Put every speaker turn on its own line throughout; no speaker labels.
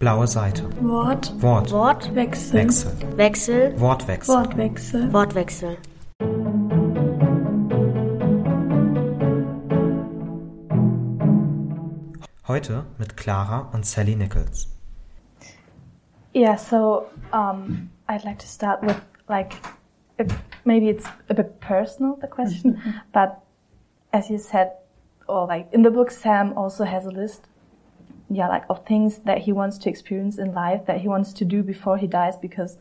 Blaue Seite.
Wort.
Wort.
Wort.
Wechsel.
Wechsel.
Wechsel.
Wortwechsel.
Wortwechsel.
Wortwechsel.
Heute mit Clara und Sally Nichols.
Yeah, so um, I'd like to start with like a, maybe it's a bit personal the question, but as you said, or like in the book, Sam also has a list, yeah, like of things that he wants to experience in life that he wants to do before he dies because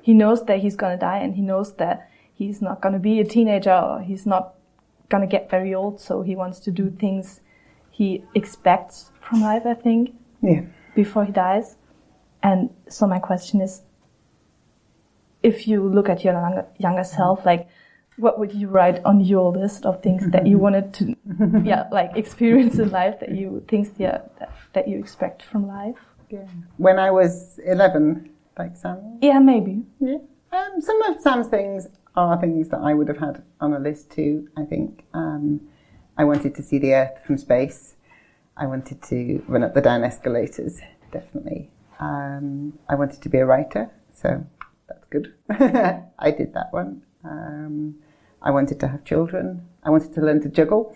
he knows that he's gonna die and he knows that he's not gonna be a teenager or he's not gonna get very old, so he wants to do things he expects from life. I think
Yeah.
before he dies. And so my question is, if you look at your younger, younger self, like, what would you write on your list of things that you wanted to, yeah, like experience in life that you things yeah, that, that you expect from life?
yeah. When I was 11, like Sam.
Yeah, maybe.
Yeah. Um, some of Sam's things are things that I would have had on a list too, I think. Um, I wanted to see the Earth from space. I wanted to run up the down escalators, definitely. Um, I wanted to be a writer, so that's good. I did that one. Um, I wanted to have children. I wanted to learn to juggle.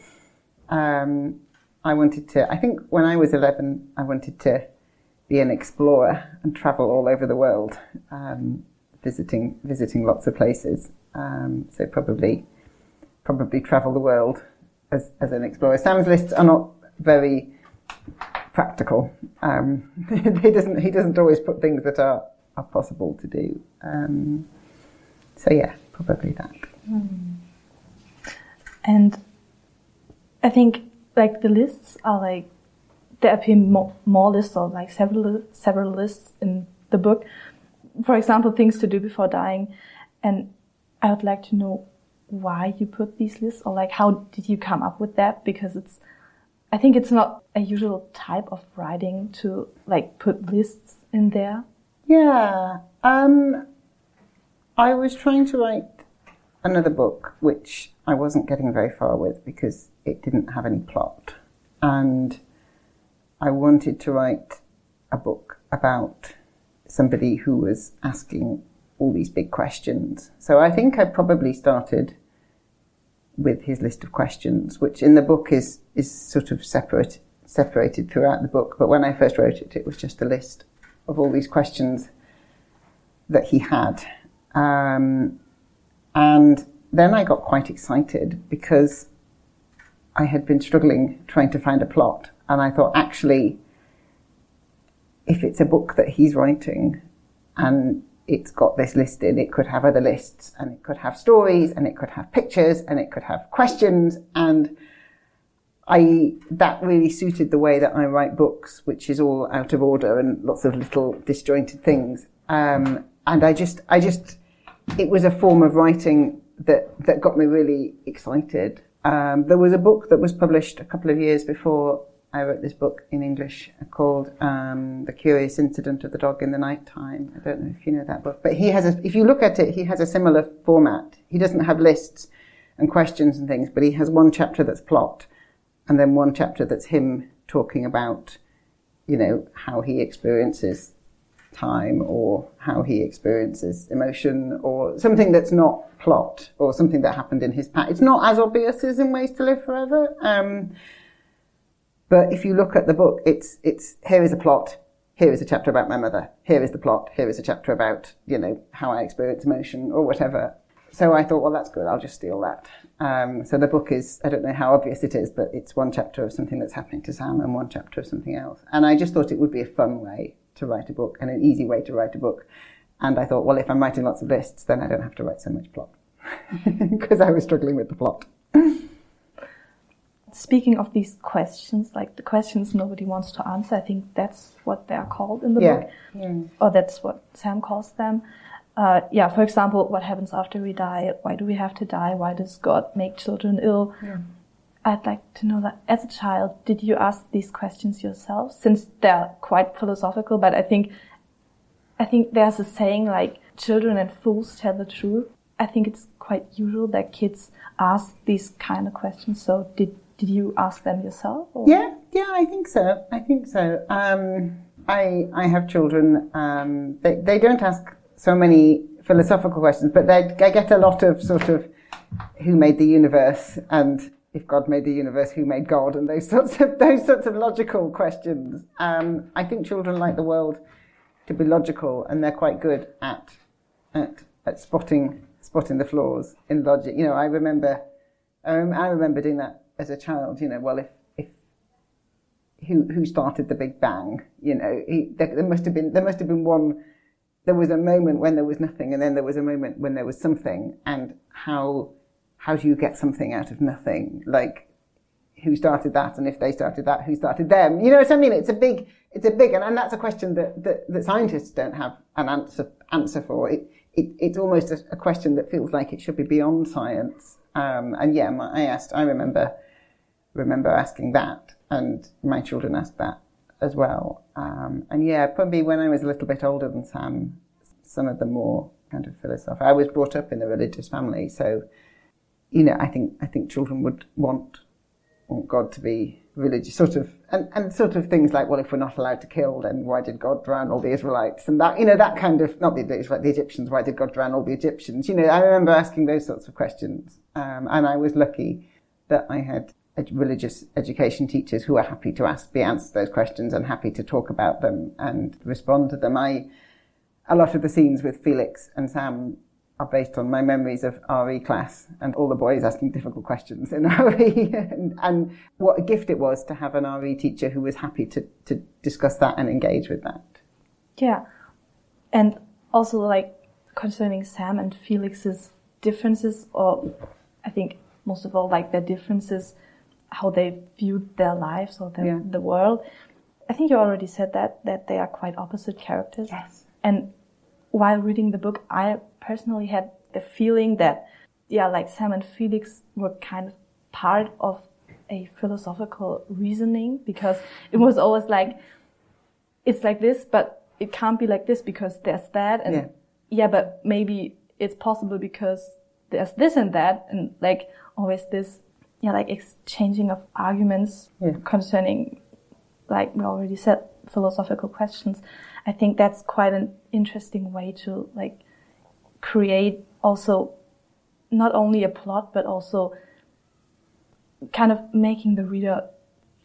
Um, I wanted to, I think when I was 11, I wanted to be an explorer and travel all over the world, um, visiting, visiting lots of places. Um, so probably, probably travel the world as, as an explorer. Sam's lists are not very practical. Um, he doesn't, he doesn't always put things that are, are possible to do. Um, so yeah, probably that.
And I think like the lists are like there appear more, more lists or like several several lists in the book. For example, things to do before dying, and I would like to know why you put these lists or like how did you come up with that because it's I think it's not a usual type of writing to like put lists in there.
Yeah. Um, I was trying to write another book, which I wasn't getting very far with because it didn't have any plot. And I wanted to write a book about somebody who was asking all these big questions. So I think I probably started with his list of questions, which in the book is, is sort of separate, separated throughout the book. But when I first wrote it, it was just a list of all these questions that he had. Um, and then I got quite excited because I had been struggling trying to find a plot. And I thought, actually, if it's a book that he's writing and it's got this list in, it could have other lists and it could have stories and it could have pictures and it could have questions. And I, that really suited the way that I write books, which is all out of order and lots of little disjointed things. Um, and I just, I just, it was a form of writing that, that got me really excited. Um, there was a book that was published a couple of years before I wrote this book in English called um, The Curious Incident of the Dog in the Night Time. I don't know if you know that book, but he has a, if you look at it, he has a similar format. He doesn't have lists and questions and things, but he has one chapter that's plot and then one chapter that's him talking about, you know, how he experiences time or how he experiences emotion or something that's not plot or something that happened in his past. It's not as obvious as in Ways to Live Forever. Um, but if you look at the book, it's, it's, here is a plot. Here is a chapter about my mother. Here is the plot. Here is a chapter about, you know, how I experience emotion or whatever. So I thought, well, that's good. I'll just steal that. Um, so the book is, I don't know how obvious it is, but it's one chapter of something that's happening to Sam and one chapter of something else. And I just thought it would be a fun way to write a book and an easy way to write a book. And I thought, well, if I'm writing lots of lists, then I don't have to write so much plot. Because I was struggling with the plot.
Speaking of these questions, like the questions nobody wants to answer, I think that's what they're called in the
Yeah.
book,
yeah.
or that's what Sam calls them. Uh, yeah, for example, what happens after we die? Why do we have to die? Why does God make children ill? I'd like to know that as a child, did you ask these questions yourself? Since they're quite philosophical, but I think, I think there's a saying like, children and fools tell the truth. I think it's quite usual that kids ask these kind of questions. So did, did you ask them yourself? Or?
Yeah, yeah, I think so. I think so. Um, I, I have children. Um, they, they don't ask so many philosophical questions, but they, I get a lot of sort of who made the universe and if God made the universe, who made God, and those sorts of those sorts of logical questions. Um, I think children like the world to be logical, and they're quite good at at, at spotting spotting the flaws in logic. You know, I remember um, I remember doing that as a child. You know, well, if if who who started the Big Bang? You know, he, there, there must have been there must have been one. There was a moment when there was nothing, and then there was a moment when there was something, and how how do you get something out of nothing? Like, who started that? And if they started that, who started them? You know what I mean? It's a big, it's a big, and, and that's a question that, that, that scientists don't have an answer, answer for. It, it, it's almost a, a, question that feels like it should be beyond science. Um, and yeah, my, I asked, I remember, remember asking that, and my children asked that as well. Um, and yeah, probably when I was a little bit older than Sam, some of the more kind of philosophical. I was brought up in a religious family, so you know, I think I think children would want want God to be religious, sort of, and, and sort of things like, well, if we're not allowed to kill, then why did God drown all the Israelites? And that, you know, that kind of, not the Israelites, the Egyptians, why did God drown all the Egyptians? You know, I remember asking those sorts of questions. Um, and I was lucky that I had religious education teachers who were happy to ask, be answered those questions and happy to talk about them and respond to them. I, a lot of the scenes with Felix and Sam are based on my memories of RE class and all the boys asking difficult questions in RE and, and, what a gift it was to have an RE teacher who was happy to, to discuss that and engage with that.
Yeah. And also like concerning Sam and Felix's differences or I think most of all like their differences, how they viewed their lives or yeah. the world. I think you already said that, that they are quite opposite characters.
Yes.
And while reading the book, I personally had the feeling that, yeah, like Sam and Felix were kind of part of a philosophical reasoning because it was always like, it's like this, but it can't be like this because there's that. And yeah, yeah but maybe it's possible because there's this and that. And like always this, yeah, like exchanging of arguments yeah. concerning, like we already said, philosophical questions. I think that's quite an interesting way to like create also not only a plot, but also kind of making the reader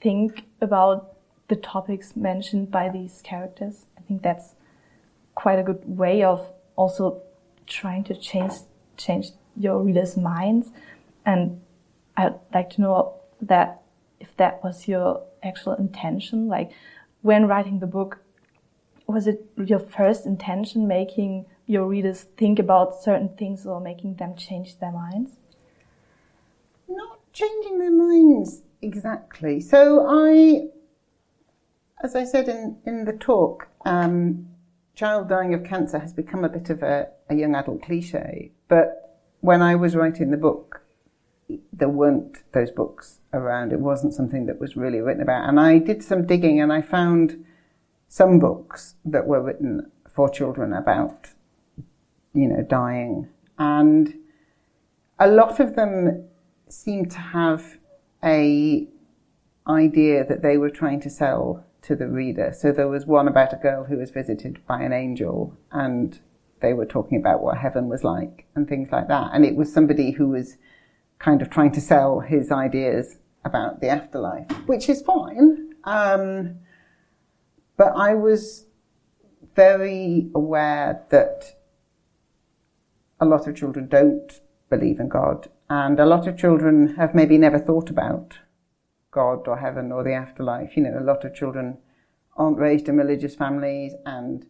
think about the topics mentioned by these characters. I think that's quite a good way of also trying to change change your readers' minds. And I'd like to know that if that was your actual intention, like when writing the book, was it your first intention making your readers think about certain things or making them change their minds?
Not changing their minds exactly. So I, as I said in, in the talk, um, child dying of cancer has become a bit of a, a young adult cliche. But when I was writing the book, there weren't those books around. It wasn't something that was really written about. And I did some digging and I found some books that were written for children about you know, dying. And a lot of them seem to have a idea that they were trying to sell to the reader. So there was one about a girl who was visited by an angel and they were talking about what heaven was like and things like that. And it was somebody who was kind of trying to sell his ideas about the afterlife, which is fine. Um, but I was very aware that a lot of children don't believe in God, and a lot of children have maybe never thought about God or heaven or the afterlife. You know, a lot of children aren't raised in religious families, and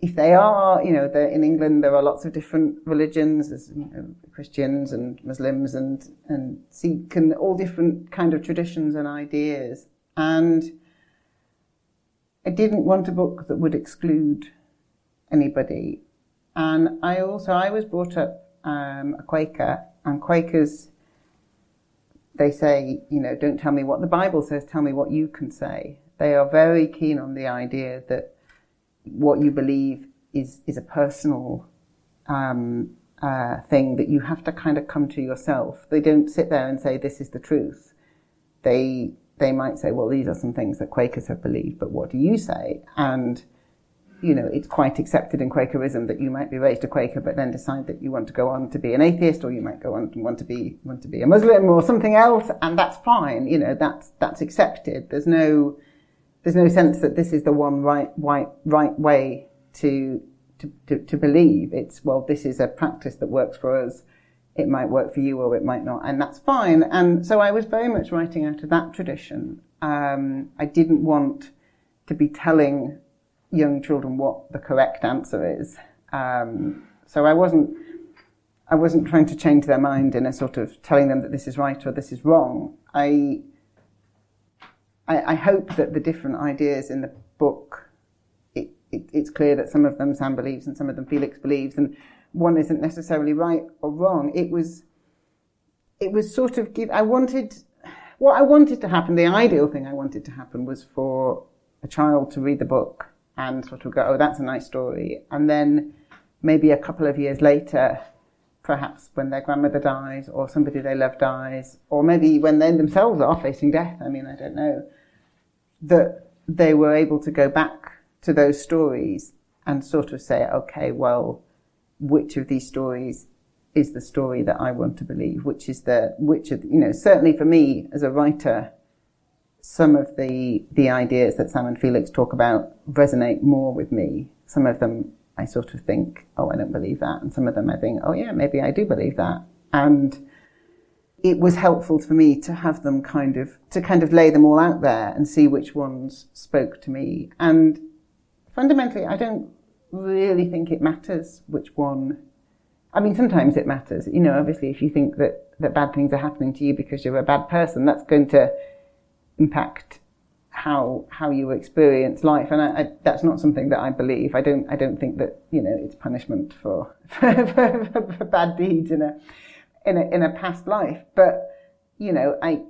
if they are, you know, in England there are lots of different religions, you know, Christians and Muslims and and Sikh and all different kind of traditions and ideas, and I didn't want a book that would exclude anybody and I also, I was brought up um, a Quaker, and Quakers, they say, you know, don't tell me what the Bible says, tell me what you can say. They are very keen on the idea that what you believe is, is a personal um, uh, thing that you have to kind of come to yourself. They don't sit there and say, this is the truth. They, they might say, well, these are some things that Quakers have believed, but what do you say? And, you know, it's quite accepted in Quakerism that you might be raised a Quaker, but then decide that you want to go on to be an atheist, or you might go on and want to be, want to be a Muslim or something else, and that's fine. You know, that's, that's accepted. There's no, there's no sense that this is the one right, right, right way to, to, to, to believe. It's, well, this is a practice that works for us. It might work for you or it might not, and that's fine. And so I was very much writing out of that tradition. Um, I didn't want to be telling young children what the correct answer is. Um, so I wasn't, I wasn't trying to change their mind in a sort of telling them that this is right or this is wrong. I, I, I hope that the different ideas in the book, it, it, it's clear that some of them Sam believes and some of them Felix believes, and one isn't necessarily right or wrong. It was, it was sort of give. I wanted, what I wanted to happen. The ideal thing I wanted to happen was for a child to read the book and sort of go, "Oh, that's a nice story," and then maybe a couple of years later, perhaps when their grandmother dies or somebody they love dies, or maybe when they themselves are facing death. I mean, I don't know that they were able to go back to those stories and sort of say, "Okay, well." Which of these stories is the story that I want to believe, which is the, which of, you know, certainly for me as a writer, some of the, the ideas that Sam and Felix talk about resonate more with me. Some of them I sort of think, oh, I don't believe that. And some of them I think, oh yeah, maybe I do believe that. And it was helpful for me to have them kind of, to kind of lay them all out there and see which ones spoke to me. And fundamentally, I don't really think it matters which one. I mean, sometimes it matters. You know, obviously, if you think that, that bad things are happening to you because you're a bad person, that's going to impact how how you experience life, and I, I, that's not something that I believe. I don't I don't think that you know it's punishment for for, for, for bad deeds in a in a in a past life. But you know, I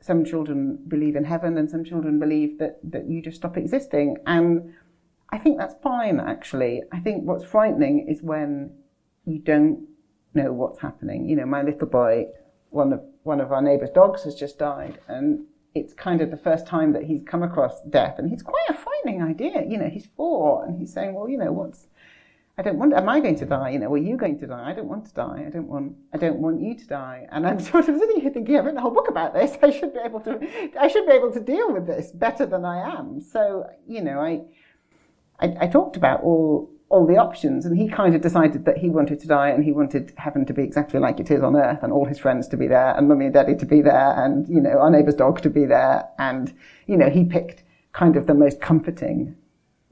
some children believe in heaven, and some children believe that that you just stop existing, and I think that's fine, actually. I think what's frightening is when you don't know what's happening. You know, my little boy, one of one of our neighbour's dogs has just died, and it's kind of the first time that he's come across death, and he's quite a frightening idea. You know, he's four, and he's saying, "Well, you know, what's I don't want. Am I going to die? You know, are you going to die? I don't want to die. I don't want. I don't want you to die. And I'm sort of sitting here thinking, I've written a whole book about this. I should be able to. I should be able to deal with this better than I am. So you know, I I, I talked about all all the options, and he kind of decided that he wanted to die, and he wanted heaven to be exactly like it is on earth, and all his friends to be there, and mummy and daddy to be there, and you know our neighbour's dog to be there, and you know he picked kind of the most comforting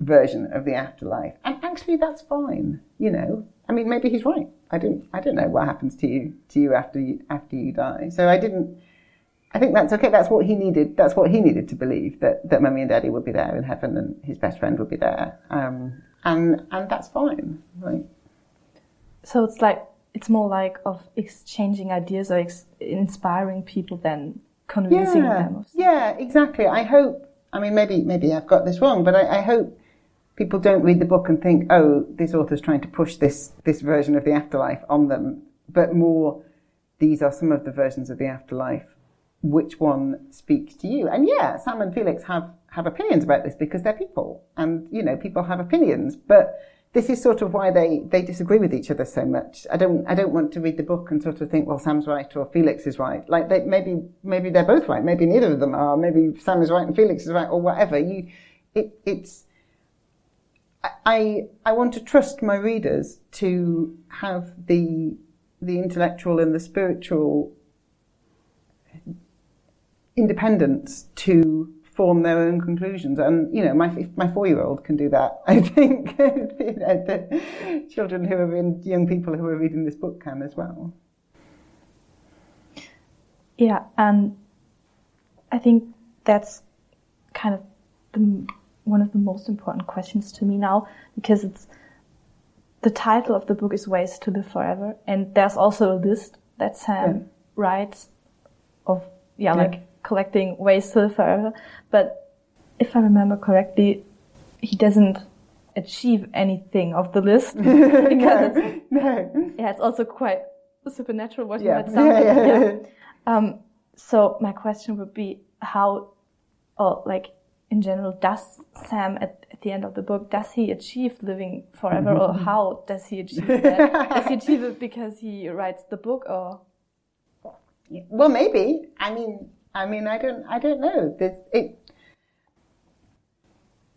version of the afterlife, and actually that's fine. You know, I mean maybe he's right. I don't I don't know what happens to you to you after you after you die. So I didn't I think that's okay. That's what he needed. That's what he needed to believe that, that mummy and daddy would be there in heaven and his best friend would be there. Um, and, and that's fine. Right.
So it's like, it's more like of exchanging ideas or ex- inspiring people than convincing
yeah,
them.
Yeah, exactly. I hope, I mean, maybe, maybe I've got this wrong, but I, I hope people don't read the book and think, oh, this author's trying to push this, this version of the afterlife on them, but more, these are some of the versions of the afterlife which one speaks to you. And yeah, Sam and Felix have, have opinions about this because they're people. And, you know, people have opinions. But this is sort of why they, they disagree with each other so much. I don't, I don't want to read the book and sort of think, well, Sam's right or Felix is right. Like they, maybe, maybe they're both right. Maybe neither of them are. Maybe Sam is right and Felix is right or whatever. You, it, it's, I, I want to trust my readers to have the, the intellectual and the spiritual independence to form their own conclusions. And, you know, my, my four-year-old can do that. I think you know, the children who are in, young people who are reading this book can as well.
Yeah, and I think that's kind of the, one of the most important questions to me now because it's the title of the book is Ways to Live Forever, and there's also a list that Sam yeah. writes of yeah, yeah. like collecting ways to live forever. But if I remember correctly, he doesn't achieve anything of the list because
no,
it's,
no.
yeah, it's also quite supernatural what
yeah.
you had sound
yeah, yeah,
yeah. Um, so my question would be, how, or like in general, does Sam at, at the end of the book does he achieve living forever, or how does he achieve that? does he achieve it because he writes the book, or
Well, maybe. I mean, I mean, I don't, I don't know. There's, it,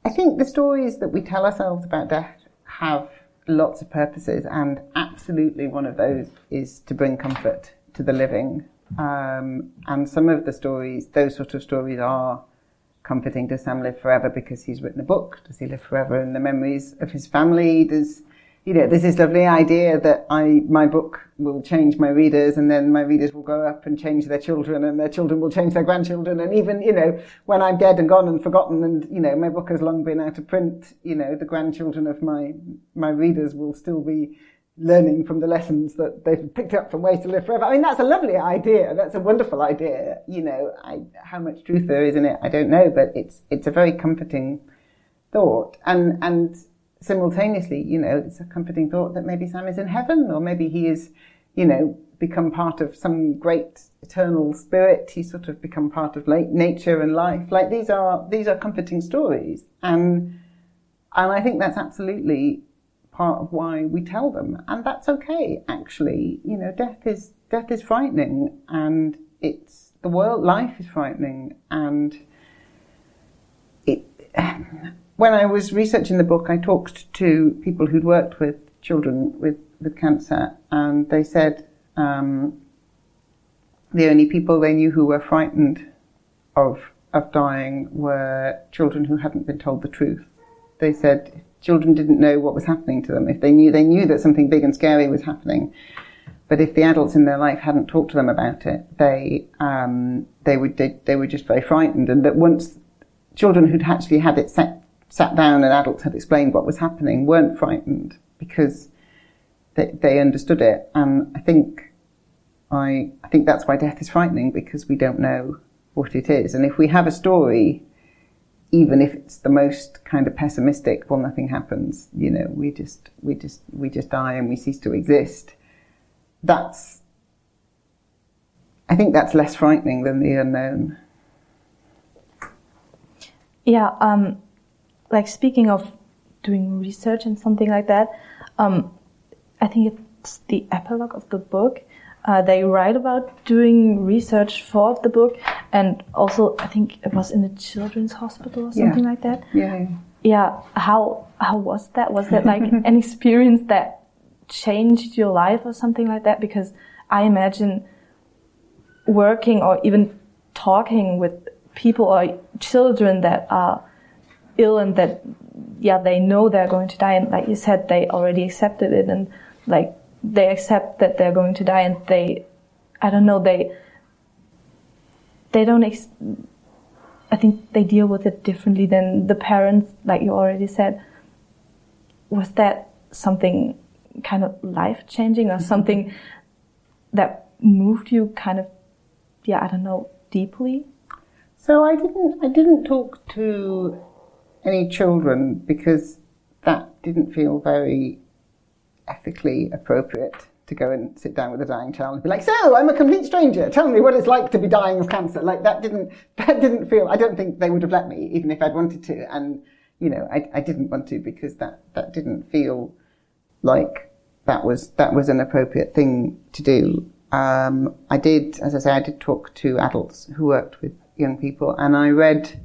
I think the stories that we tell ourselves about death have lots of purposes, and absolutely one of those is to bring comfort to the living. Um, and some of the stories, those sort of stories, are comforting. Does Sam live forever because he's written a book? Does he live forever in the memories of his family? Does you know, there's this lovely idea that I, my book will change my readers and then my readers will grow up and change their children and their children will change their grandchildren. And even, you know, when I'm dead and gone and forgotten and, you know, my book has long been out of print, you know, the grandchildren of my, my readers will still be learning from the lessons that they've picked up from Ways to Live Forever. I mean, that's a lovely idea. That's a wonderful idea. You know, I, how much truth there is in it, I don't know, but it's, it's a very comforting thought. And, and, simultaneously, you know, it's a comforting thought that maybe Sam is in heaven, or maybe he is, you know, become part of some great eternal spirit. He's sort of become part of nature and life. Like these are these are comforting stories, and and I think that's absolutely part of why we tell them, and that's okay. Actually, you know, death is death is frightening, and it's the world. Life is frightening, and it when I was researching the book, I talked to people who'd worked with children with, with cancer, and they said um, the only people they knew who were frightened of of dying were children who hadn't been told the truth. They said children didn't know what was happening to them. If they knew, they knew that something big and scary was happening. But if the adults in their life hadn't talked to them about it, they um, they would they, they were just very frightened. And that once children who'd actually had it set sat down and adults had explained what was happening weren't frightened because they, they understood it. And I think I, I think that's why death is frightening because we don't know what it is. And if we have a story, even if it's the most kind of pessimistic, well, nothing happens. You know, we just, we just, we just die and we cease to exist. That's, I think that's less frightening than the unknown.
Yeah, um, like speaking of doing research and something like that, um, I think it's the epilogue of the book. Uh, they write about doing research for the book, and also I think it was in the children's hospital or something
yeah.
like that.
Yeah.
Yeah. How how was that? Was that like an experience that changed your life or something like that? Because I imagine working or even talking with people or children that are ill and that yeah they know they're going to die and like you said they already accepted it and like they accept that they're going to die and they i don't know they they don't ex- i think they deal with it differently than the parents like you already said. Was that something kind of life changing or something that moved you kind of yeah i don't know deeply?
So i didn't i didn't talk to any children because that didn't feel very ethically appropriate to go and sit down with a dying child and be like, "So, I'm a complete stranger. Tell me what it's like to be dying of cancer." Like that didn't that didn't feel. I don't think they would have let me, even if I'd wanted to. And you know, I, I didn't want to because that that didn't feel like that was that was an appropriate thing to do. Um, I did, as I say, I did talk to adults who worked with young people, and I read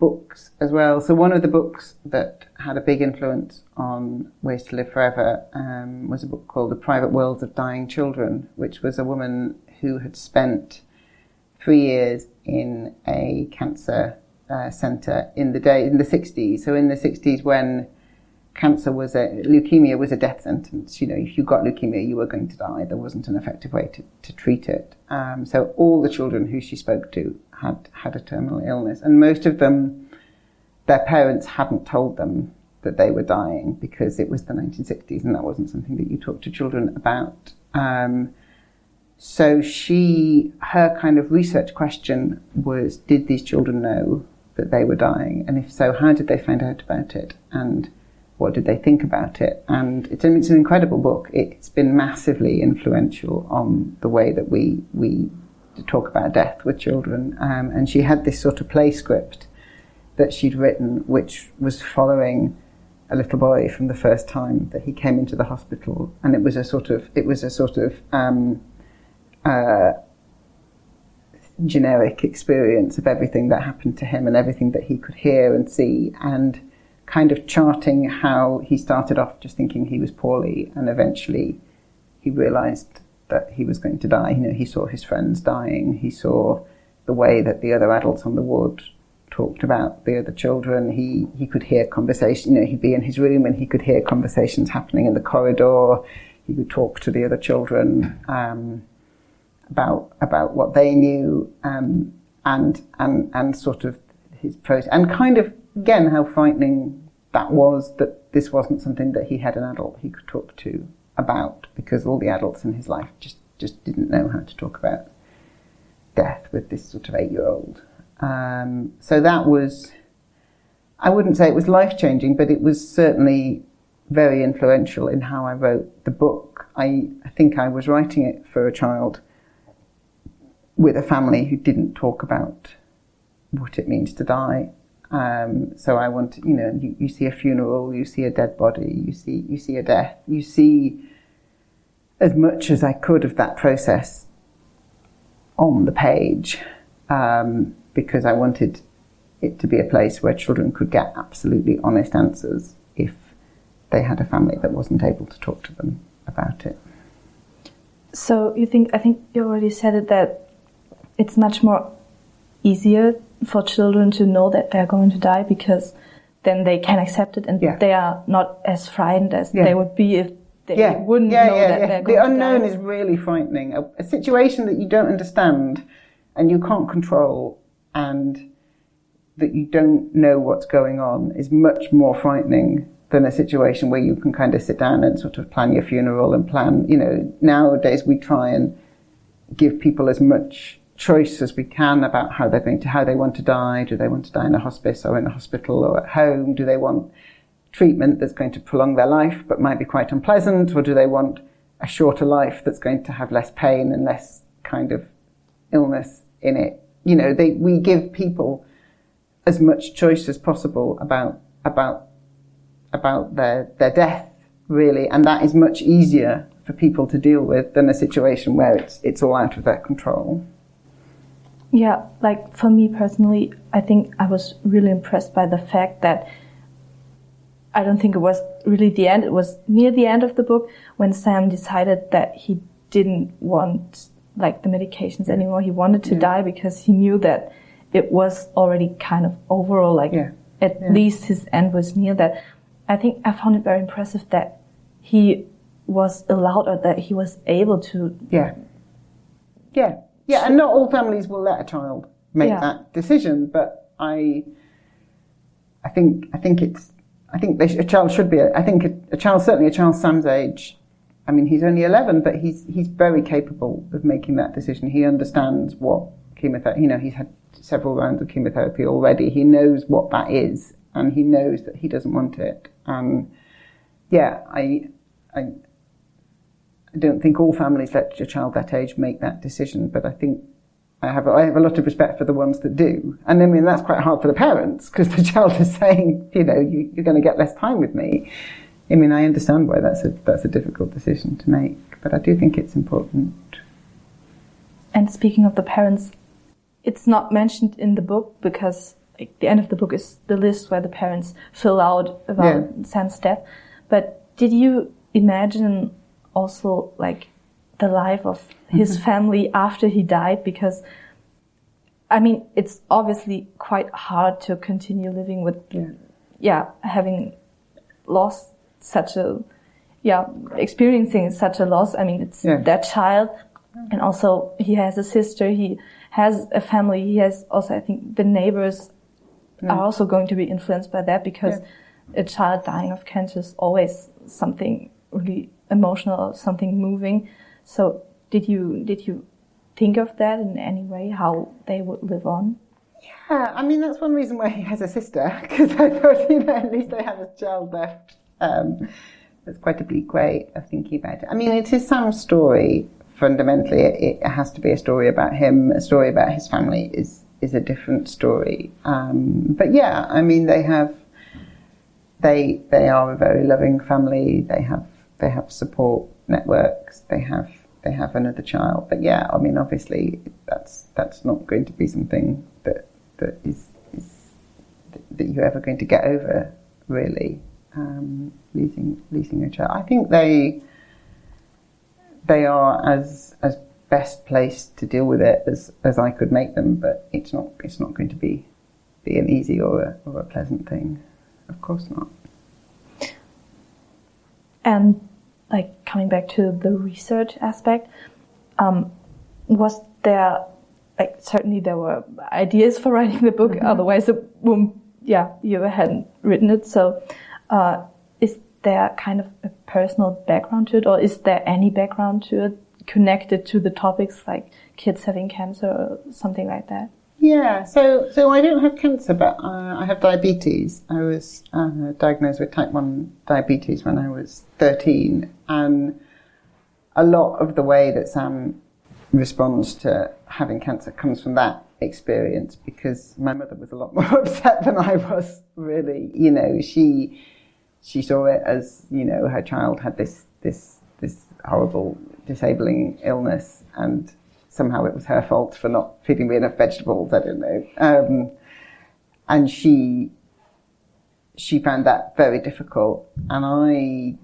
books as well. So one of the books that had a big influence on Ways to Live Forever um, was a book called The Private Worlds of Dying Children, which was a woman who had spent three years in a cancer uh, centre in the day in the 60s. So in the 60s when cancer was a leukemia was a death sentence. You know, if you got leukemia, you were going to die. There wasn't an effective way to, to treat it. Um, so all the children who she spoke to had had a terminal illness, and most of them, their parents hadn't told them that they were dying because it was the 1960s, and that wasn't something that you talked to children about. Um, so she, her kind of research question was, did these children know that they were dying, and if so, how did they find out about it, and what did they think about it? And it's, it's an incredible book. It's been massively influential on the way that we we to talk about death with children, um, and she had this sort of play script that she'd written, which was following a little boy from the first time that he came into the hospital, and it was a sort of it was a sort of um, uh, generic experience of everything that happened to him and everything that he could hear and see, and kind of charting how he started off just thinking he was poorly, and eventually he realised that he was going to die. You know, he saw his friends dying. He saw the way that the other adults on the ward talked about the other children. He he could hear conversation. You know, he'd be in his room and he could hear conversations happening in the corridor. He would talk to the other children um, about about what they knew um, and and and sort of his process and kind of again how frightening that was that this wasn't something that he had an adult he could talk to about because all the adults in his life just just didn't know how to talk about death with this sort of eight year old. Um, so that was, I wouldn't say it was life changing, but it was certainly very influential in how I wrote the book. I, I think I was writing it for a child with a family who didn't talk about what it means to die. Um, so I want, you know, you, you see a funeral, you see a dead body, you see you see a death, you see as much as I could of that process on the page, um, because I wanted it to be a place where children could get absolutely honest answers if they had a family that wasn't able to talk to them about it.
So you think I think you already said it that it's much more easier for children to know that they're going to die because then they can accept it and
Yeah.
they are not as frightened as
Yeah.
they would be if they
yeah,
wouldn't
yeah,
know
yeah,
that
yeah. The unknown
die.
is really frightening. A, a situation that you don't understand and you can't control and that you don't know what's going on is much more frightening than a situation where you can kind of sit down and sort of plan your funeral and plan, you know, nowadays we try and give people as much choice as we can about how they're going to, how they want to die. Do they want to die in a hospice or in a hospital or at home? Do they want treatment that's going to prolong their life but might be quite unpleasant, or do they want a shorter life that's going to have less pain and less kind of illness in it? You know, they, we give people as much choice as possible about about about their their death, really, and that is much easier for people to deal with than a situation where it's it's all out of their control.
Yeah, like for me personally, I think I was really impressed by the fact that I don't think it was really the end. It was near the end of the book when Sam decided that he didn't want like the medications anymore. He wanted to die because he knew that it was already kind of over or like
Yeah.
at
Yeah.
least his end was near that. I think I found it very impressive that he was allowed or that he was able to
Yeah. Yeah. Yeah, and not all families will let a child make
Yeah.
that decision, but I I think I think it's I think they a child should be I think a, a child certainly a child Sam's age I mean he's only 11 but he's he's very capable of making that decision. He understands what chemotherapy you know he's had several rounds of chemotherapy already. He knows what that is and he knows that he doesn't want it. And yeah, I I I don't think all families let a child that age make that decision, but I think I have I have a lot of respect for the ones that do. And I mean that's quite hard for the parents because the child is saying, you know, you, you're going to get less time with me. I mean, I understand why that's a that's a difficult decision to make, but I do think it's important.
And speaking of the parents, it's not mentioned in the book because like, the end of the book is the list where the parents fill out about
Yeah.
Sam's death. But did you imagine also like the life of his
Mm-hmm.
family after he died? Because I mean, it's obviously quite hard to continue living with,
Yeah.
yeah, having lost such a, yeah, experiencing such a loss. I mean, it's
Yeah.
their child, and also he has a sister. He has a family. He has also, I think, the neighbors are also going to be influenced by that because a child dying of cancer is always something really emotional, something moving. So, did you did you think of that in any way? How they would live on?
Yeah, I mean that's one reason why he has a sister because I thought you know at least I have a child left. Um, that's quite a bleak way of thinking about it. I mean it is Sam's story fundamentally it, it, has to be a story about him. A story about his family is is a different story. Um, but yeah, I mean, they have they they are a very loving family. They have they have support networks. They have they have another child. But yeah, I mean, obviously, that's that's not going to be something that that is is that you're ever going to get over. Really, um, losing losing a child. I think they they are as as best placed to deal with it as as I could make them. But it's not it's not going to be be an easy or a, or a pleasant thing. Of course not.
And like coming back to the research aspect, um, was there like certainly there were ideas for writing the book, mm-hmm. otherwise it wouldn't, yeah, you hadn't written it. So, uh, is there kind of a personal background to it, or is there any background to it connected to the topics like kids having cancer or something like that?
Yeah, so so I don't have cancer, but uh, I have diabetes. I was uh, diagnosed with type one diabetes when I was thirteen, and a lot of the way that Sam responds to having cancer comes from that experience because my mother was a lot more upset than I was. Really, you know, she she saw it as you know her child had this this this horrible disabling illness and somehow it was her fault for not feeding me enough vegetables. I don't know. Um, and she she found that very difficult, and I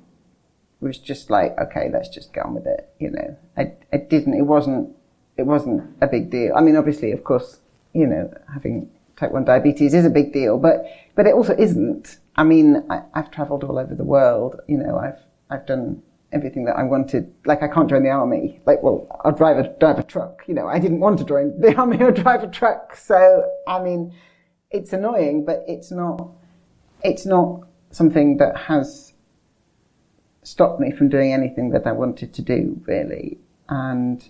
was just like, okay, let's just get on with it. You know, I I didn't. It wasn't it wasn't a big deal. I mean, obviously, of course, you know, having type one diabetes is a big deal, but but it also isn't. I mean, I, I've travelled all over the world. You know, I've I've done everything that I wanted. Like I can't join the army. Like, well, I'll drive a drive a truck. You know, I didn't want to join the army or drive a truck. So I mean, it's annoying, but it's not. It's not something that has stopped me from doing anything that I wanted to do, really. And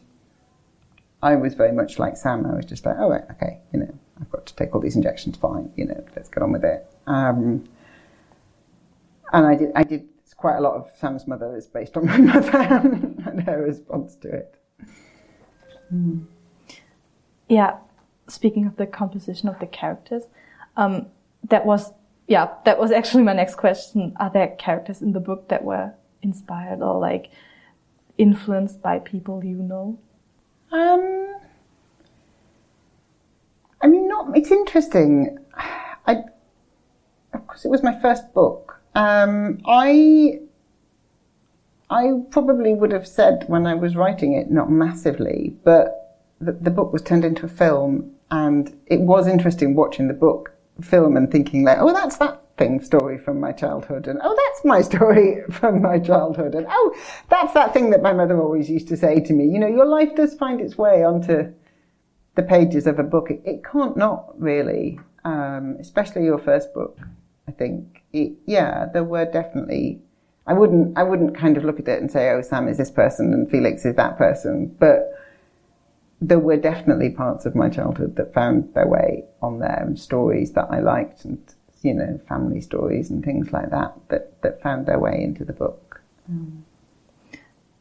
I was very much like Sam. I was just like, oh, okay, you know, I've got to take all these injections. Fine, you know, let's get on with it. Um, and I did. I did quite a lot of Sam's mother is based on my mother and her response to it.
Mm. Yeah, speaking of the composition of the characters, um, that was yeah, that was actually my next question. Are there characters in the book that were inspired or like influenced by people you know?
Um, I mean, not. It's interesting. I, of course, it was my first book, um, I I probably would have said when I was writing it, not massively, but the, the, book was turned into a film, and it was interesting watching the book film and thinking like, oh, that's that thing story from my childhood, and oh, that's my story from my childhood, and oh, that's that thing that my mother always used to say to me. You know, your life does find its way onto the pages of a book. It, it can't not really, um, especially your first book. I think, it, yeah, there were definitely. I wouldn't, I wouldn't kind of look at it and say, "Oh, Sam is this person and Felix is that person," but there were definitely parts of my childhood that found their way on there, and stories that I liked, and you know, family stories and things like that that that found their way into the book. Mm.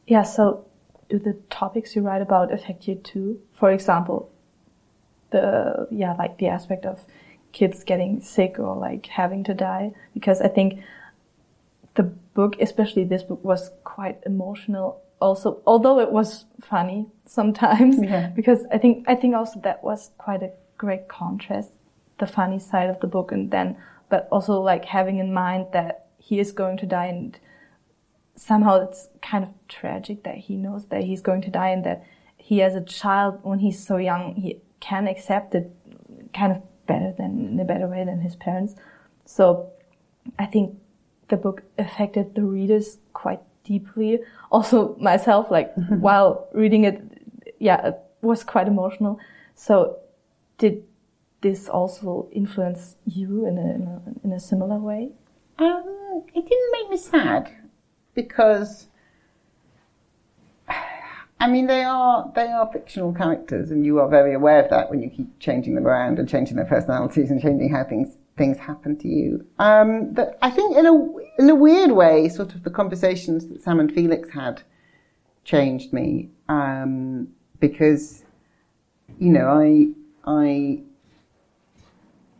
Yeah. So, do the topics you write about affect you too? For example, the yeah, like the aspect of kids getting sick or like having to die because I think the book, especially this book, was quite emotional. Also, although it was funny sometimes, yeah. because I think I think also that was quite a great contrast, the funny side of the book, and then but also like having in mind that he is going to die, and somehow it's kind of tragic that he knows that he's going to die, and that he as a child when he's so young he can accept it, kind of better than in a better way than his parents. So I think the book affected the readers quite deeply. Also myself, like while reading it, yeah, it was quite emotional. So did this also influence you in a, in a, in a similar way?
Um, it didn't make me sad because I mean, they are they are fictional characters, and you are very aware of that when you keep changing them around and changing their personalities and changing how things things happen to you. Um, but I think in a in a weird way, sort of the conversations that Sam and Felix had changed me um, because you know I I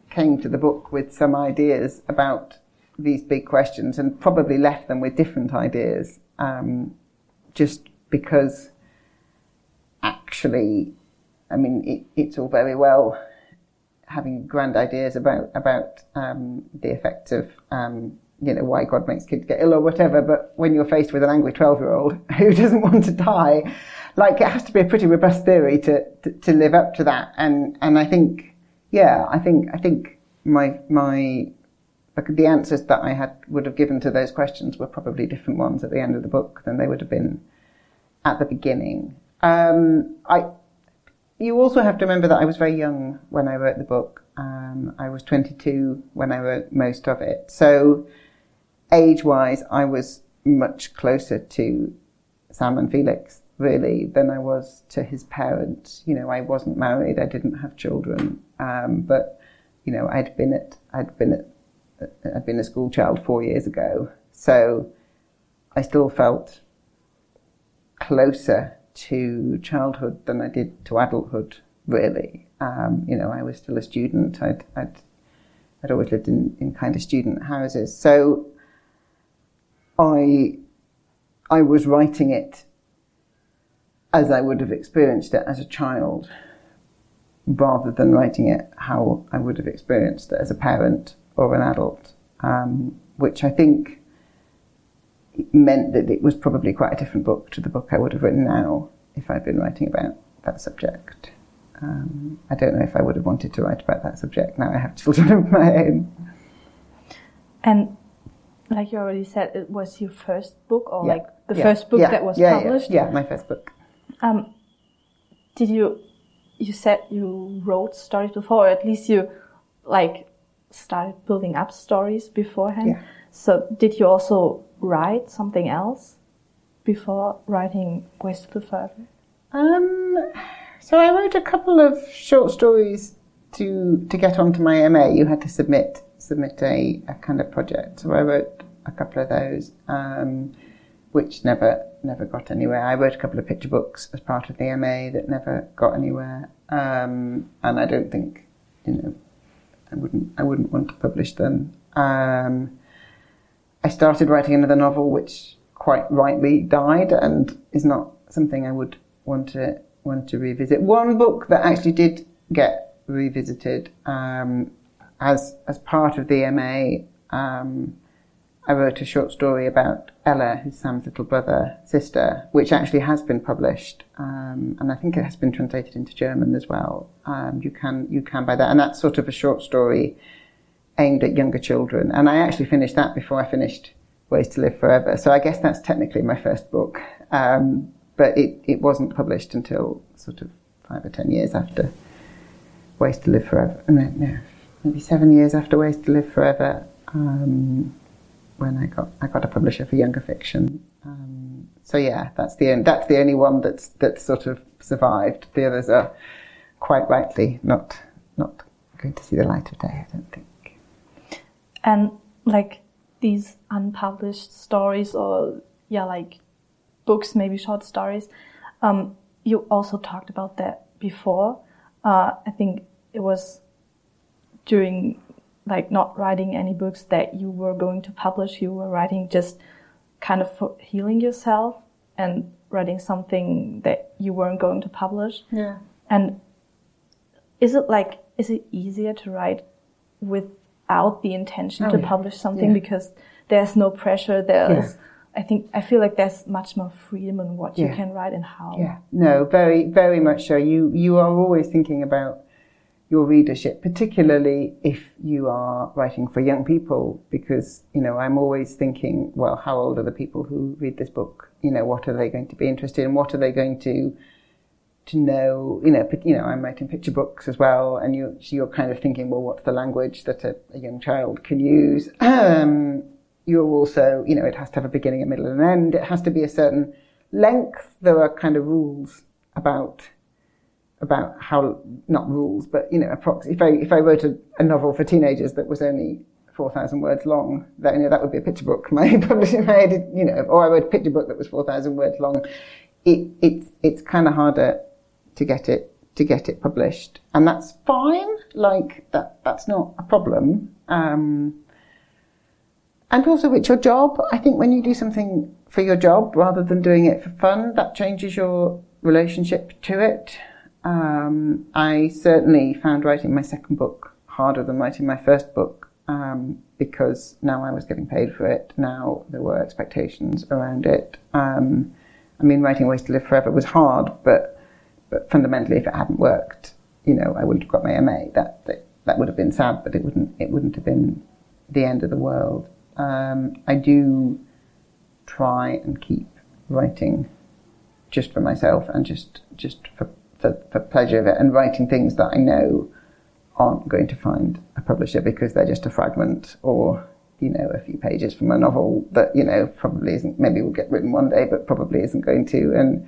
came to the book with some ideas about these big questions and probably left them with different ideas um, just because actually I mean it, it's all very well having grand ideas about about um, the effects of um, you know why God makes kids get ill or whatever. But when you're faced with an angry twelve year old who doesn't want to die, like it has to be a pretty robust theory to, to, to live up to that. And and I think yeah, I think I think my my the answers that I had would have given to those questions were probably different ones at the end of the book than they would have been at the beginning. Um, I you also have to remember that I was very young when I wrote the book. Um, I was 22 when I wrote most of it. So, age wise, I was much closer to Sam and Felix, really, than I was to his parents. You know, I wasn't married, I didn't have children, um, but, you know, I'd been at, I'd been at, I'd been a school child four years ago. So, I still felt closer to childhood than I did to adulthood, really. Um, you know, I was still a student. I'd, I'd, I'd always lived in, in kind of student houses. So I, I was writing it as I would have experienced it as a child, rather than writing it how I would have experienced it as a parent or an adult, um, which I think meant that it was probably quite a different book to the book I would have written now if I'd been writing about that subject. Um, I don't know if I would have wanted to write about that subject now I have children of my own.
And like you already said, it was your first book, or
Yeah.
like the
Yeah.
first book
Yeah.
that was
Yeah, yeah.
published.
Yeah, my first book.
Um, did you? You said you wrote stories before, or at least you like started building up stories beforehand.
Yeah.
So did you also write something else before writing Ways to Live Forever?
Um, so I wrote a couple of short stories to to get onto my MA. You had to submit submit a, a kind of project. So I wrote a couple of those, um, which never never got anywhere. I wrote a couple of picture books as part of the MA that never got anywhere, um, and I don't think you know I wouldn't I wouldn't want to publish them. Um, I started writing another novel, which quite rightly died, and is not something I would want to want to revisit. One book that actually did get revisited um, as as part of the MA. Um, I wrote a short story about Ella, who's Sam's little brother sister, which actually has been published, um, and I think it has been translated into German as well. Um, you can you can buy that, and that's sort of a short story aimed at younger children. And I actually finished that before I finished Ways to Live Forever. So I guess that's technically my first book. Um, but it, it wasn't published until sort of five or ten years after Ways to Live Forever. No, maybe seven years after Ways to Live Forever, um, when I got I got a publisher for younger fiction. Um, so yeah, that's the only, that's the only one that's that's sort of survived. The others are quite rightly not not going to see the light of day. I don't think.
And like these unpublished stories, or yeah, like books, maybe short stories. Um, you also talked about that before. Uh, I think it was during like not writing any books that you were going to publish. You were writing just kind of for healing yourself and writing something that you weren't going to publish.
Yeah.
And is it like is it easier to write without the intention
Oh,
to
yeah.
publish something
Yeah.
because there's no pressure. There's
Yeah.
I think I feel like there's much more freedom in what you can write and how.
Yeah, no, very, very much so. You you are always thinking about your readership, particularly if you are writing for young people, because you know I'm always thinking, well, how old are the people who read this book? You know, what are they going to be interested in? What are they going to to know? You know, you know, I'm writing picture books as well, and you so you're kind of thinking, well, what's the language that a, a young child can use? Um, you're also, you know, it has to have a beginning, a middle, and an end. It has to be a certain length. There are kind of rules about about how not rules, but you know, approx- if I if I wrote a, a novel for teenagers that was only four thousand words long, that you know that would be a picture book. My publishing, my edit, you know, or I wrote a picture book that was four thousand words long. it, it it's kind of harder to get it to get it published, and that's fine. Like that that's not a problem. Um, and also, it's your job. I think when you do something for your job rather than doing it for fun, that changes your relationship to it. Um, I certainly found writing my second book harder than writing my first book um, because now I was getting paid for it. Now there were expectations around it. Um, I mean, writing Ways to Live Forever was hard, but but fundamentally, if it hadn't worked, you know, I wouldn't have got my MA. That that, that would have been sad, but it wouldn't it wouldn't have been the end of the world. Um, I do try and keep writing just for myself and just just for, for, for pleasure of it, and writing things that I know aren't going to find a publisher because they're just a fragment or you know a few pages from a novel that you know probably isn't maybe will get written one day but probably isn't going to and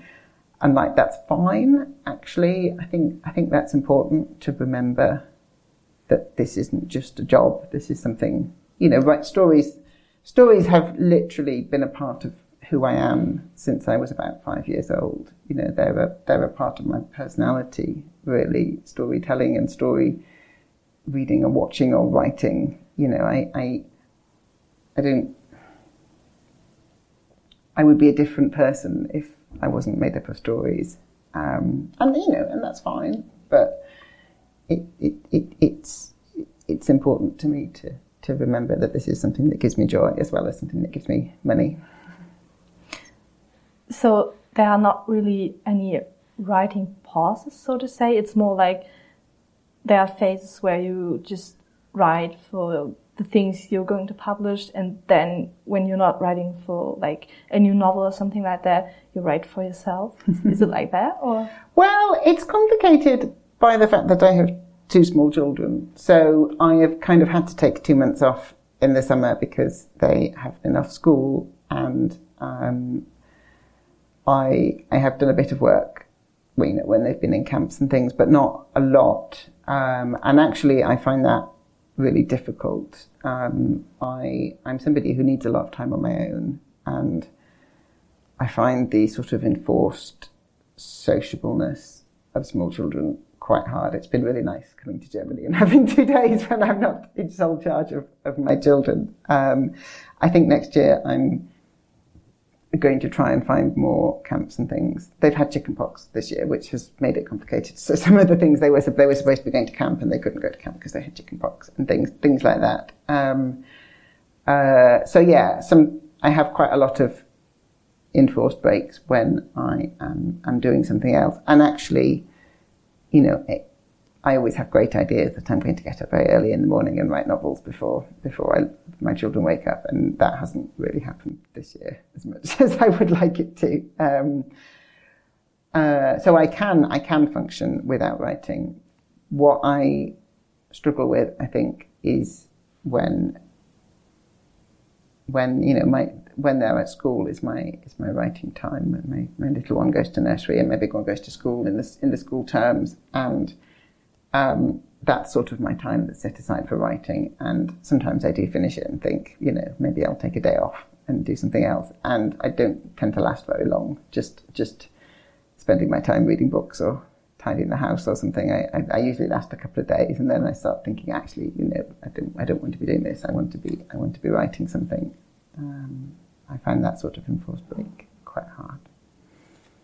and like that's fine actually i think i think that's important to remember that this isn't just a job this is something you know right stories stories have literally been a part of who I am since I was about five years old. You know, they're a, they're a part of my personality, really. Storytelling and story reading or watching or writing. You know, I, I, I don't, I would be a different person if I wasn't made up of stories. Um, and, you know, and that's fine. But it, it, it, it's, it's important to me to, to remember that this is something that gives me joy as well as something that gives me money.
So there are not really any writing pauses, so to say. It's more like there are phases where you just write for the things you're going to publish, and then when you're not writing for like a new novel or something like that, you write for yourself. Is it like that, or?
Well, it's complicated by the fact that I have two small children, so I have kind of had to take two months off in the summer because they have been off school and um, I I have done a bit of work know, when they've been in camps and things, but not a lot. Um, and actually, I find that really difficult. Um, I I'm somebody who needs a lot of time on my own, and I find the sort of enforced sociableness of small children quite hard. It's been really nice coming to Germany and having two days when I'm not in sole charge of, of my children. Um, I think next year I'm going to try and find more camps and things. They've had chickenpox this year, which has made it complicated. So some of the things they were they were supposed to be going to camp and they couldn't go to camp because they had chickenpox and things things like that. Um, uh, so yeah, some I have quite a lot of enforced breaks when I am am doing something else, and actually, you know, it, I always have great ideas that I'm going to get up very early in the morning and write novels before before I, my children wake up, and that hasn't really happened this year as much as I would like it to. Um, uh, so I can I can function without writing. What I struggle with, I think, is when when you know my when they're at school is my is my writing time. My my little one goes to nursery and my big one goes to school in the in the school terms and um, that's sort of my time that's set aside for writing. And sometimes I do finish it and think, you know, maybe I'll take a day off and do something else. And I don't tend to last very long. Just just spending my time reading books or tidying the house or something. I, I, I usually last a couple of days, and then I start thinking, actually, you know, I don't I don't want to be doing this. I want to be I want to be writing something. Um, I find that sort of enforced break quite hard.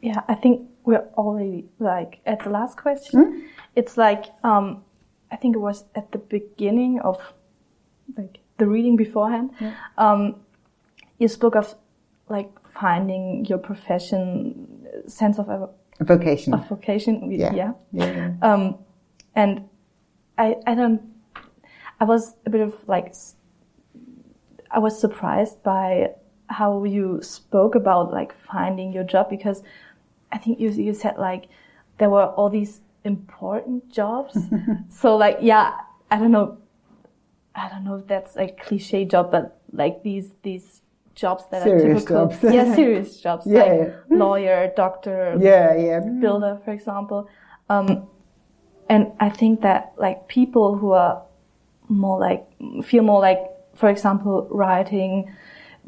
Yeah, I think we're already like at the last question. Mm? It's like um, I think it was at the beginning of like the reading beforehand. Yeah. Um, you spoke of like finding your profession, sense of a,
a vocation.
Of vocation,
yeah.
yeah.
yeah, yeah.
Um, and I, I don't. I was a bit of like. I was surprised by how you spoke about like finding your job because I think you you said like there were all these important jobs. so like yeah, I don't know I don't know if that's a cliche job, but like these these jobs that
serious
are typical
jobs.
yeah, serious jobs.
Yeah,
like
yeah.
lawyer, doctor,
yeah, yeah.
builder, for example. Um, and I think that like people who are more like feel more like, for example, writing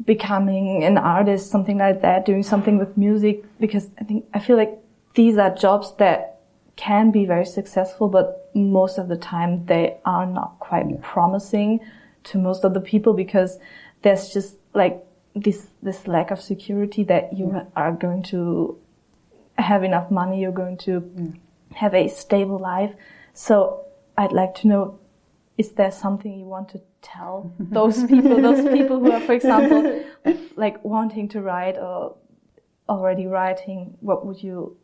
becoming an artist, something like that, doing something with music, because I think, I feel like these are jobs that can be very successful, but most of the time they are not quite yeah. promising to most of the people because there's just like this, this lack of security that you yeah. are going to have enough money, you're going to yeah. have a stable life. So I'd like to know, is there something you want to tell those people, those people who are, for example, like wanting to write or already writing, what would you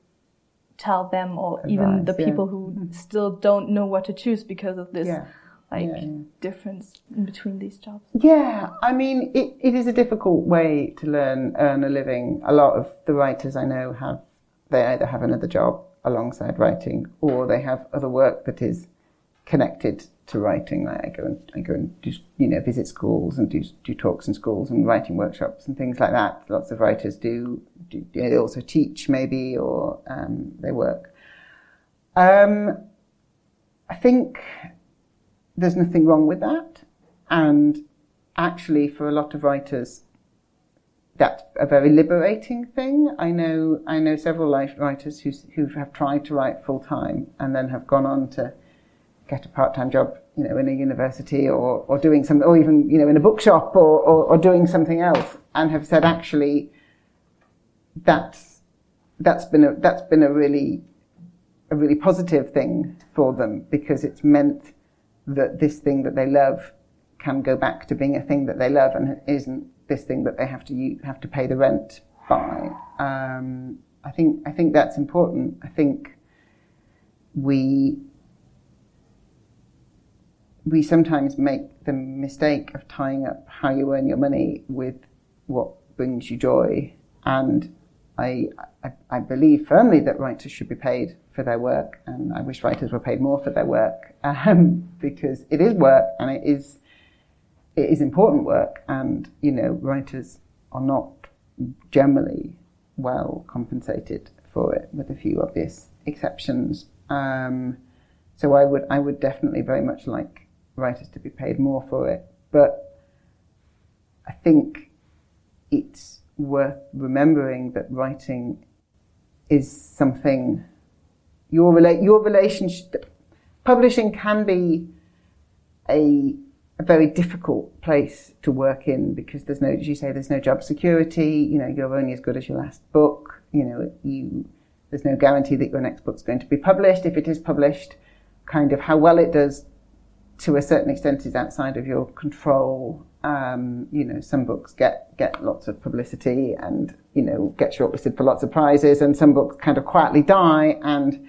tell them or Advice, even the people yeah. who mm-hmm. still don't know what to choose because of this yeah. like yeah, difference in between these jobs?
Yeah, I mean, it, it is a difficult way to learn, earn a living. A lot of the writers I know have, they either have another job alongside writing or they have other work that is connected to writing. Like I go and I go and do, you know visit schools and do do talks in schools and writing workshops and things like that. Lots of writers do. do they also teach maybe or um, they work. Um, I think there's nothing wrong with that, and actually for a lot of writers. That's a very liberating thing. I know I know several writers who who have tried to write full time and then have gone on to get a part-time job, you know, in a university or, or doing something, or even, you know, in a bookshop or, or, or doing something else and have said, actually, that's, that's been a, that's been a really, a really positive thing for them because it's meant that this thing that they love can go back to being a thing that they love and isn't this thing that they have to have to pay the rent by. Um, I think I think that's important. I think we we sometimes make the mistake of tying up how you earn your money with what brings you joy. And I, I, I, believe firmly that writers should be paid for their work, and I wish writers were paid more for their work um, because it is work and it is it is important work, and you know writers are not generally well compensated for it, with a few obvious exceptions. Um, so I would I would definitely very much like writers to be paid more for it. But I think it's worth remembering that writing is something your rela- your relationship publishing can be a a very difficult place to work in because there's no, as you say, there's no job security. You know, you're only as good as your last book. You know, you there's no guarantee that your next book's going to be published. If it is published, kind of how well it does to a certain extent is outside of your control. Um, you know, some books get, get lots of publicity and, you know, get shortlisted for lots of prizes and some books kind of quietly die and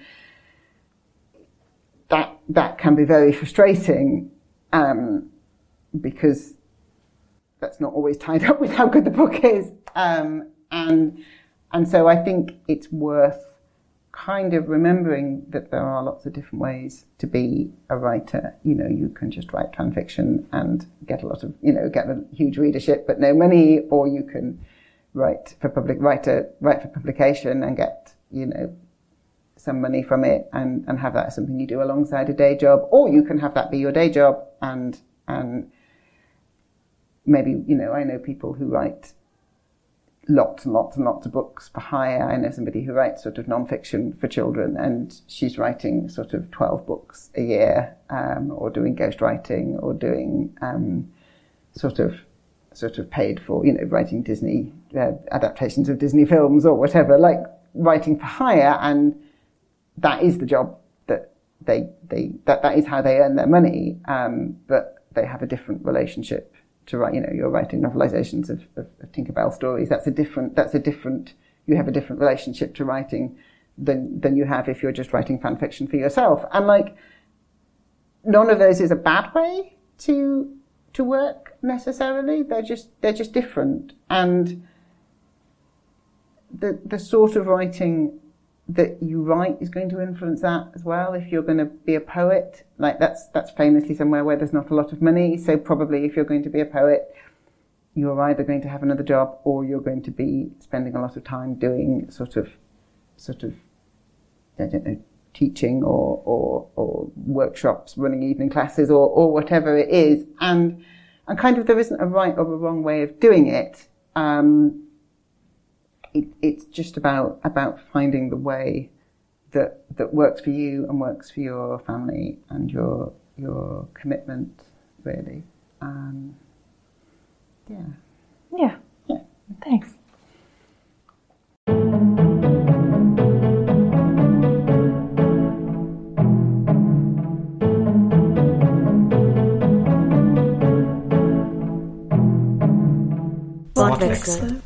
that, that can be very frustrating, um, because that's not always tied up with how good the book is. Um, and, and so I think it's worth kind of remembering that there are lots of different ways to be a writer. You know, you can just write fan fiction and get a lot of, you know, get a huge readership but no money, or you can write for public writer write for publication and get, you know, some money from it and, and have that as something you do alongside a day job, or you can have that be your day job and and maybe, you know, I know people who write lots and lots and lots of books for hire. I know somebody who writes sort of non-fiction for children, and she's writing sort of twelve books a year, um, or doing ghostwriting, or doing um, sort of sort of paid for, you know, writing Disney uh, adaptations of Disney films or whatever, like writing for hire, and that is the job that they they that that is how they earn their money, um, but they have a different relationship to write, you know, you're writing novelizations of, of, of Tinkerbell stories. That's a different, that's a different, you have a different relationship to writing than, than you have if you're just writing fan fiction for yourself. And like, none of those is a bad way to, to work necessarily. They're just, they're just different. And the, the sort of writing that you write is going to influence that as well. If you're going to be a poet, like that's that's famously somewhere where there's not a lot of money. So probably if you're going to be a poet, you're either going to have another job or you're going to be spending a lot of time doing sort of sort of I don't know teaching or or, or workshops, running evening classes or or whatever it is. And and kind of there isn't a right or a wrong way of doing it. Um, it it's just about about finding the way that that works for you and works for your family and your your commitment, really. Um, yeah.
Yeah.
Yeah.
Thanks.
Wortwechsel.